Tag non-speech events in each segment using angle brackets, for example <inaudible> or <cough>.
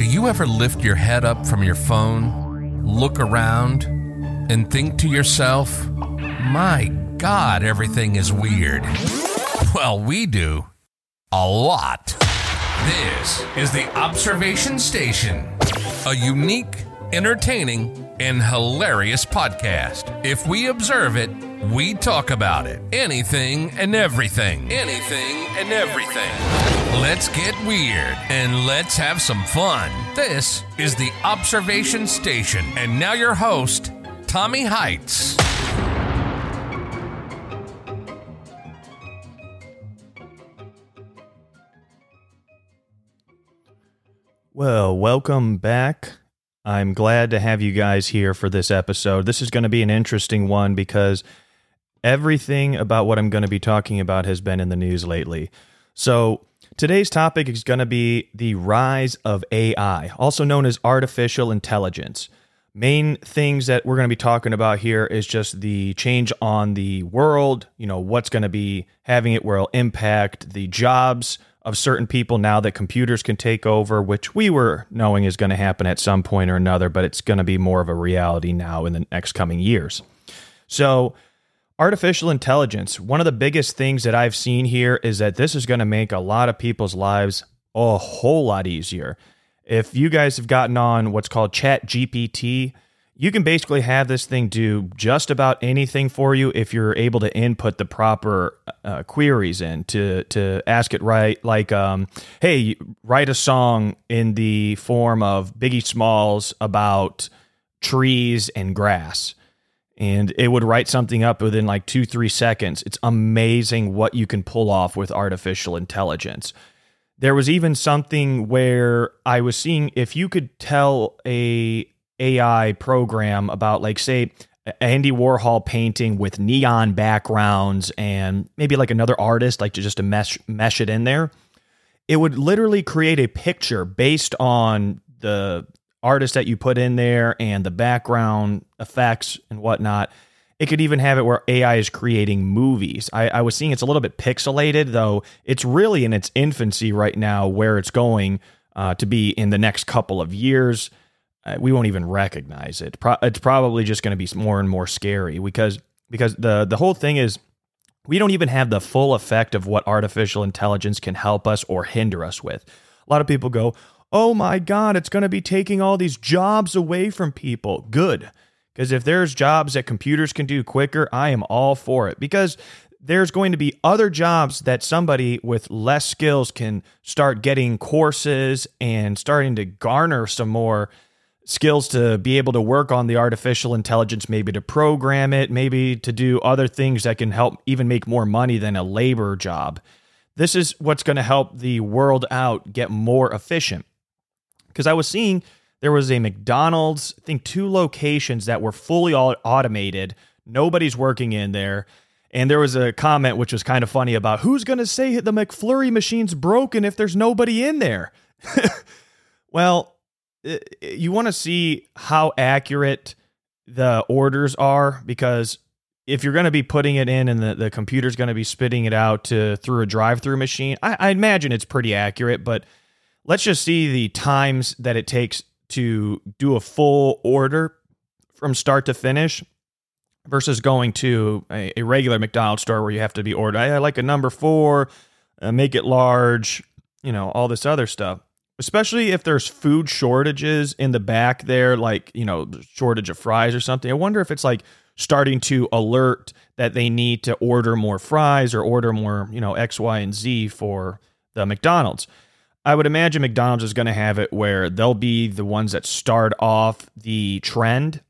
Do you ever lift your head up from your phone, look around, and think to yourself, my God, everything is weird? Well, we do. A lot. This is the Observation Station, a unique, entertaining, and hilarious podcast. If we observe it, we talk about it. Anything and everything. Anything and everything. Let's get weird and let's have some fun. This is the Observation Station. And now your host, Tommy Heights. Well, welcome back. I'm glad to have you guys here for this episode. This is going to be an interesting one because everything about what I'm going to be talking about has been in the news lately. So, today's topic is going to be the rise of AI, also known as artificial intelligence. Main things that we're going to be talking about here is just the change on the world, you know, what's going to be having it where it'll impact the jobs of certain people now that computers can take over, which we were knowing is going to happen at some point or another, but it's going to be more of a reality now in the next coming years. So, artificial intelligence, one of the biggest things that I've seen here is that this is going to make a lot of people's lives a whole lot easier. If you guys have gotten on what's called Chat GPT, you can basically have this thing do just about anything for you if you're able to input the proper uh, queries in to to ask it right like um, hey write a song in the form of biggie smalls about trees and grass and it would write something up within like two three seconds it's amazing what you can pull off with artificial intelligence there was even something where i was seeing if you could tell a AI program about like say Andy Warhol painting with neon backgrounds and maybe like another artist like to just to mesh mesh it in there. It would literally create a picture based on the artist that you put in there and the background effects and whatnot. It could even have it where AI is creating movies. I, I was seeing it's a little bit pixelated, though it's really in its infancy right now, where it's going uh, to be in the next couple of years uh, we won't even recognize it. Pro- it's probably just going to be more and more scary because because the the whole thing is we don't even have the full effect of what artificial intelligence can help us or hinder us with. A lot of people go, "Oh my god, it's going to be taking all these jobs away from people." Good. Because if there's jobs that computers can do quicker, I am all for it. Because there's going to be other jobs that somebody with less skills can start getting courses and starting to garner some more skills to be able to work on the artificial intelligence, maybe to program it, maybe to do other things that can help even make more money than a labor job. This is what's going to help the world out get more efficient. Because I was seeing there was a McDonald's, I think two locations that were fully automated. Nobody's working in there. And there was a comment which was kind of funny about who's going to say the McFlurry machine's broken if there's nobody in there? <laughs> well, you want to see how accurate the orders are because if you're going to be putting it in and the, the computer's going to be spitting it out to through a drive-through machine, I, I imagine it's pretty accurate. But let's just see the times that it takes to do a full order from start to finish versus going to a, a regular McDonald's store where you have to be ordered. I, I like a number four, uh, make it large, you know, all this other stuff especially if there's food shortages in the back there, like, you know, shortage of fries or something. I wonder if it's like starting to alert that they need to order more fries or order more, you know, X, Y, and Z for the McDonald's. I would imagine McDonald's is going to have it where they'll be the ones that start off the trend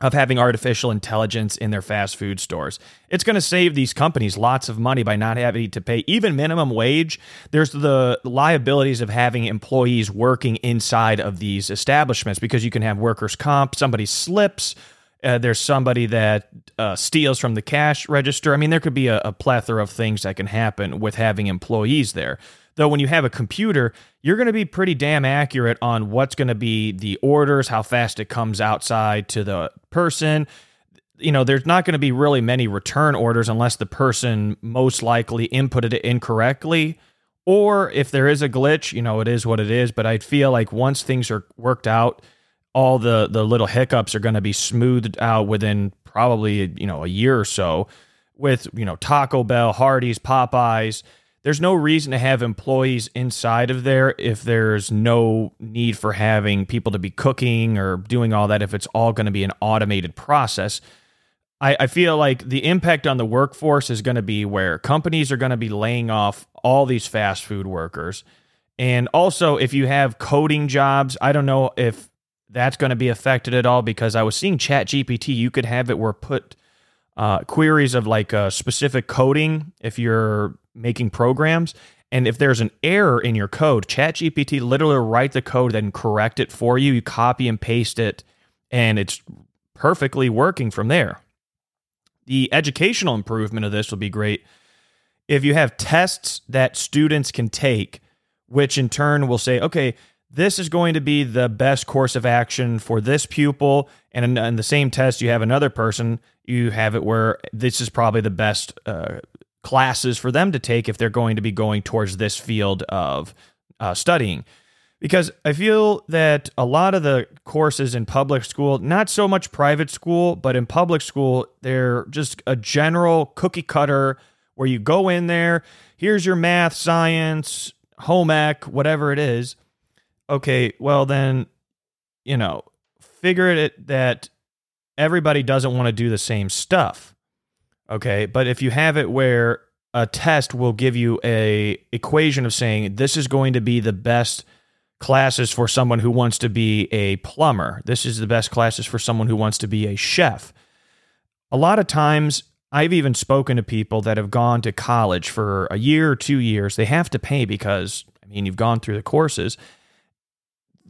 of having artificial intelligence in their fast food stores. It's going to save these companies lots of money by not having to pay even minimum wage. There's the liabilities of having employees working inside of these establishments because you can have workers' comp, somebody slips. Uh, there's somebody that uh, steals from the cash register. I mean, there could be a, a plethora of things that can happen with having employees there. Though when you have a computer, you're going to be pretty damn accurate on what's going to be the orders, how fast it comes outside to the person. You know, there's not going to be really many return orders unless the person most likely inputted it incorrectly Or if there is a glitch, you know, it is what it is. But I feel like once things are worked out, all the the little hiccups are going to be smoothed out within probably you know a year or so. With you know Taco Bell, Hardee's, Popeyes, there's no reason to have employees inside of there if there's no need for having people to be cooking or doing all that. If it's all going to be an automated process. I, I feel like the impact on the workforce is going to be where companies are going to be laying off all these fast food workers. And also, if you have coding jobs, I don't know if that's going to be affected at all because I was seeing Chat GPT. You could have it where put uh, queries of like a specific coding if you're making programs. And if there's an error in your code, Chat GPT literally write the code, then correct it for you. You copy and paste it, and it's perfectly working from there. The educational improvement of this will be great if you have tests that students can take, which in turn will say, okay, this is going to be the best course of action for this pupil. And in, the same test, you have another person, you have it where this is probably the best uh, classes for them to take if they're going to be going towards this field of uh, studying because I feel that a lot of the courses in public school, not so much private school, but in public school, they're just a general cookie cutter where you go in there, here's your math, science, home ec, whatever it is. Okay, well then, you know, figure it that everybody doesn't want to do the same stuff. Okay, but if you have it where a test will give you a equation of saying this is going to be the best classes for someone who wants to be a plumber. This is the best classes for someone who wants to be a chef. A lot of times, I've even spoken to people that have gone to college for a year or two years. They have to pay because, I mean, you've gone through the courses.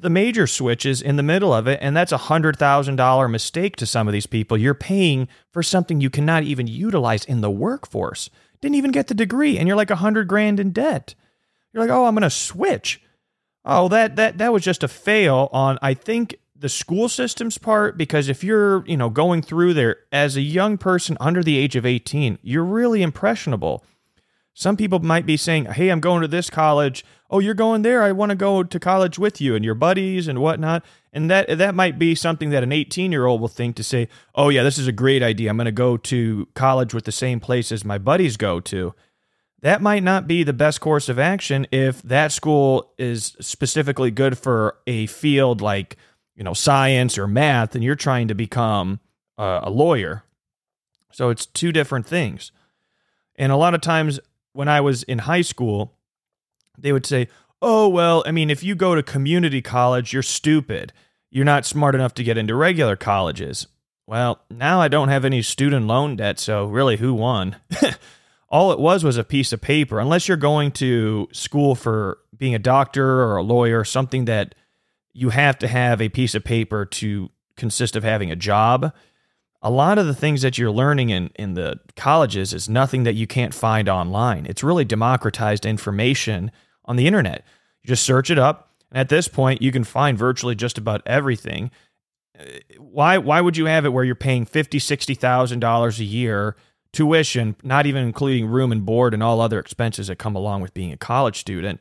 The major switches in the middle of it, and that's a $100,000 mistake to some of these people. You're paying for something you cannot even utilize in the workforce. Didn't even get the degree, and you're like a 100 grand in debt. You're like, oh, I'm to switch. Oh, that that that was just a fail on I think the school system's part because if you're, you know, going through there as a young person under the age of 18, you're really impressionable. Some people might be saying, "Hey, I'm going to this college. Oh, you're going there. I want to go to college with you and your buddies and whatnot." And that that might be something that an 18 year old will think to say, "Oh yeah, this is a great idea. I'm going to go to college with the same place as my buddies go to." that might not be the best course of action if that school is specifically good for a field like you know science or math and you're trying to become a, a lawyer so it's two different things and a lot of times when i was in high school they would say oh well i mean if you go to community college you're stupid you're not smart enough to get into regular colleges well now i don't have any student loan debt so really who won <laughs> all it was was a piece of paper. Unless you're going to school for being a doctor or a lawyer, something that you have to have a piece of paper to consist of having a job. A lot of the things that you're learning in, in the colleges is nothing that you can't find online. It's really democratized information on the internet. You just search it up, and at this point, you can find virtually just about everything. Uh, why why would you have it where you're paying fifty, sixty thousand dollars a year tuition, not even including room and board and all other expenses that come along with being a college student.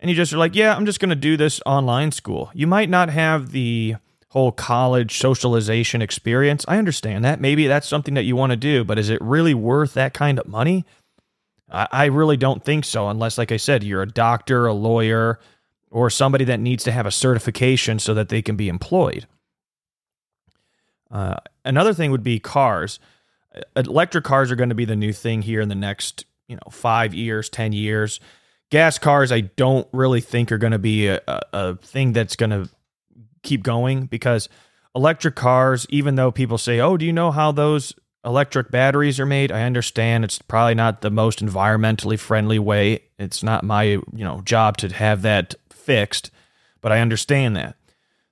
And you just are like, yeah, I'm just going to do this online school. You might not have the whole college socialization experience. I understand that. Maybe that's something that you want to do, but is it really worth that kind of money? I, I really don't think so, unless, like I said, you're a doctor, a lawyer, or somebody that needs to have a certification so that they can be employed. Uh, another thing would be cars electric cars are going to be the new thing here in the next, you know, five years, 10 years. Gas cars, I don't really think are going to be a, a, a thing that's going to keep going because electric cars, even though people say, oh, do you know how those electric batteries are made? I understand it's probably not the most environmentally friendly way. It's not my, you know, job to have that fixed, but I understand that.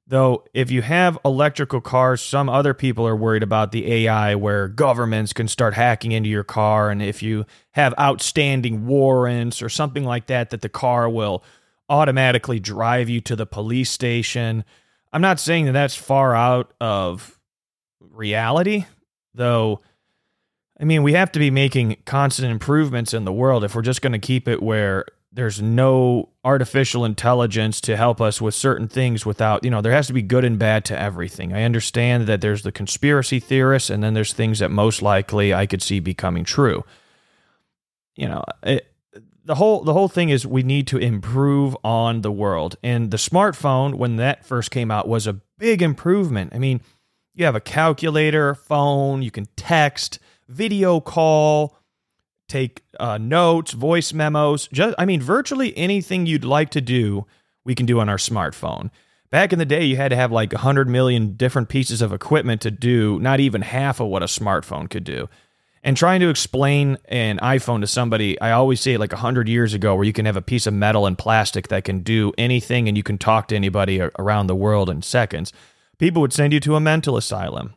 Though, if you have electrical cars, some other people are worried about the AI where governments can start hacking into your car. And if you have outstanding warrants or something like that, that the car will automatically drive you to the police station. I'm not saying that that's far out of reality, though. I mean, we have to be making constant improvements in the world if we're just going to keep it where there's no artificial intelligence to help us with certain things without, you know, there has to be good and bad to everything. I understand that there's the conspiracy theorists and then there's things that most likely I could see becoming true. You know, it, the whole the whole thing is we need to improve on the world. And the smartphone when that first came out was a big improvement. I mean, you have a calculator, phone, you can text, video call, take uh, notes, voice memos. Just, I mean, virtually anything you'd like to do, we can do on our smartphone. Back in the day, you had to have like 100 million different pieces of equipment to do not even half of what a smartphone could do. And trying to explain an iPhone to somebody, I always say like 100 years ago, where you can have a piece of metal and plastic that can do anything and you can talk to anybody around the world in seconds, people would send you to a mental asylum.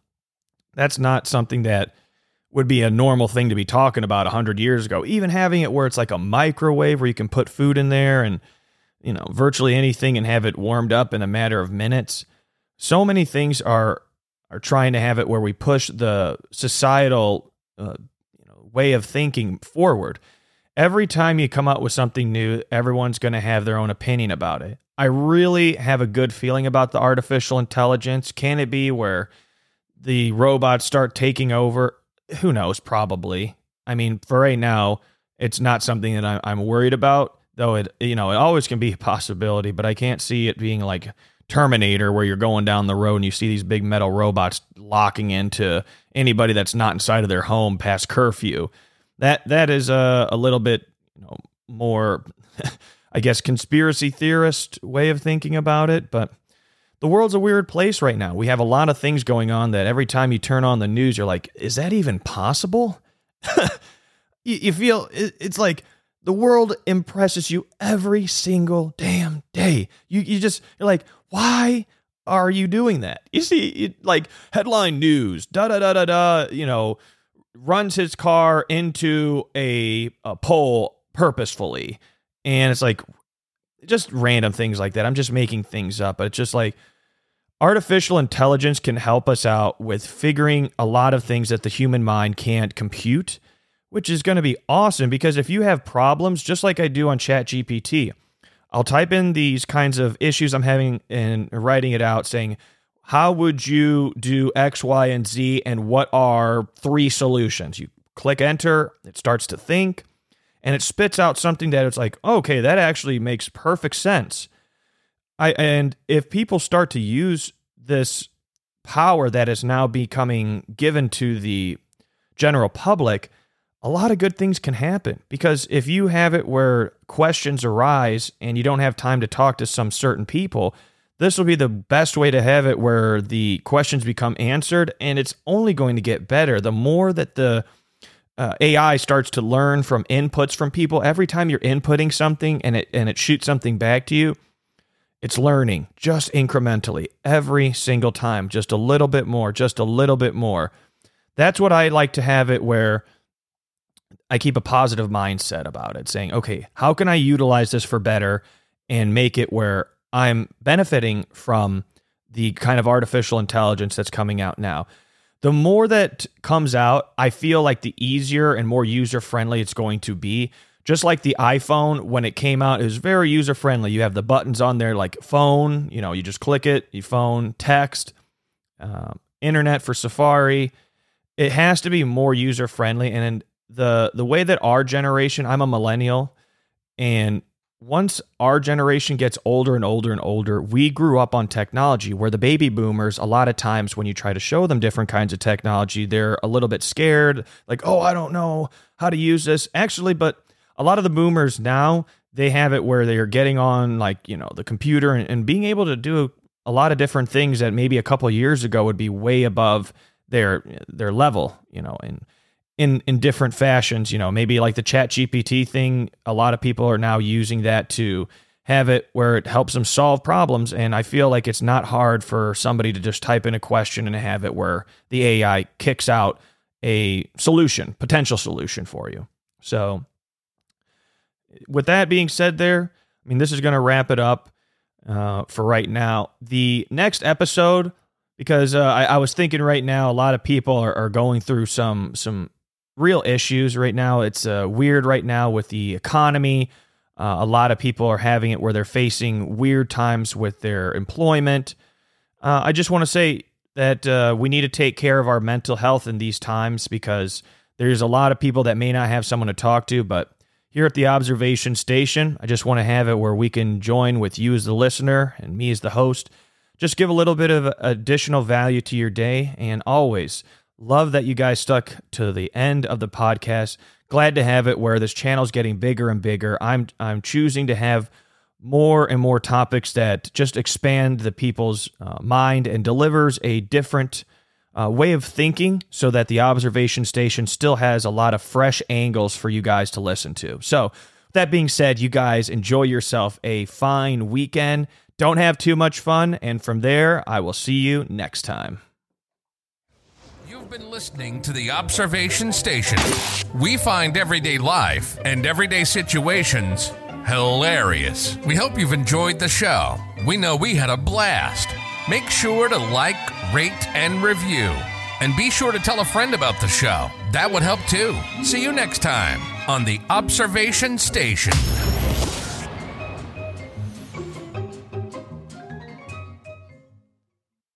That's not something that would be a normal thing to be talking about 100 years ago. Even having it where it's like a microwave where you can put food in there and, you know, virtually anything and have it warmed up in a matter of minutes. So many things are are trying to have it where we push the societal uh, you know, way of thinking forward. Every time you come out with something new, everyone's going to have their own opinion about it. I really have a good feeling about the artificial intelligence. Can it be where the robots start taking over? who knows? Probably. I mean, for right now, it's not something that I'm worried about. Though it, you know, it always can be a possibility, but I can't see it being like Terminator, where you're going down the road and you see these big metal robots locking into anybody that's not inside of their home past curfew. That that is a, a little bit, you know, more, <laughs> I guess, conspiracy theorist way of thinking about it. But the world's a weird place right now. We have a lot of things going on that every time you turn on the news, you're like, is that even possible? <laughs> you, feel it's like the world impresses you every single damn day. You, you just, you're like, why are you doing that? You see, it, like headline news, da da da da da, you know, runs his car into a, a pole purposefully. And it's like, just random things like that. I'm just making things up, but it's just like artificial intelligence can help us out with figuring a lot of things that the human mind can't compute, which is going to be awesome because if you have problems, just like I do on ChatGPT, I'll type in these kinds of issues I'm having and writing it out saying, how would you do X, Y, and Z, and what are three solutions? You click enter, it starts to think, and it spits out something that it's like, okay, that actually makes perfect sense. I and if people start to use this power that is now becoming given to the general public, a lot of good things can happen because if you have it where questions arise and you don't have time to talk to some certain people, this will be the best way to have it where the questions become answered and it's only going to get better. The more that the uh, AI starts to learn from inputs from people. Every time you're inputting something and it and it shoots something back to you, it's learning just incrementally every single time, just a little bit more, just a little bit more. That's what I like to have it where I keep a positive mindset about it, saying, okay, how can I utilize this for better and make it where I'm benefiting from the kind of artificial intelligence that's coming out now? The more that comes out, I feel like the easier and more user friendly it's going to be. Just like the iPhone, when it came out, it was very user friendly. You have the buttons on there like phone, you know, you just click it, you phone, text, um, internet for Safari. It has to be more user friendly. And the the way that our generation, I'm a millennial, and once our generation gets older and older and older, we grew up on technology where the baby boomers, a lot of times when you try to show them different kinds of technology, they're a little bit scared, like, oh, I don't know how to use this. Actually, but a lot of the boomers now, they have it where they are getting on like, you know, the computer and, and being able to do a lot of different things that maybe a couple years ago would be way above their their level, you know, and in in different fashions. You know, maybe like the Chat GPT thing. A lot of people are now using that to have it where it helps them solve problems. And I feel like it's not hard for somebody to just type in a question and have it where the AI kicks out a solution, potential solution for you. So, with that being said, there, I mean, this is going to wrap it up uh, for right now. The next episode, because uh, I, I, was thinking right now, a lot of people are, are going through some some real issues right now. It's uh, weird right now with the economy. Uh, a lot of people are having it where they're facing weird times with their employment. Uh, I just want to say that uh, we need to take care of our mental health in these times because there's a lot of people that may not have someone to talk to, but here at the observation station, I just want to have it where we can join with you as the listener and me as the host. Just give a little bit of additional value to your day. And always love that you guys stuck to the end of the podcast. Glad to have it where this channel is getting bigger and bigger. I'm I'm choosing to have more and more topics that just expand the people's uh, mind and delivers a different uh, way of thinking so that the observation station still has a lot of fresh angles for you guys to listen to. So, that being said, you guys enjoy yourself a fine weekend. Don't have too much fun. And from there, I will see you next time. You've been listening to the Observation Station. We find everyday life and everyday situations hilarious. We hope you've enjoyed the show. We know we had a blast. Make sure to like, rate, and review. And be sure to tell a friend about the show. That would help too. See you next time on the Observation Station.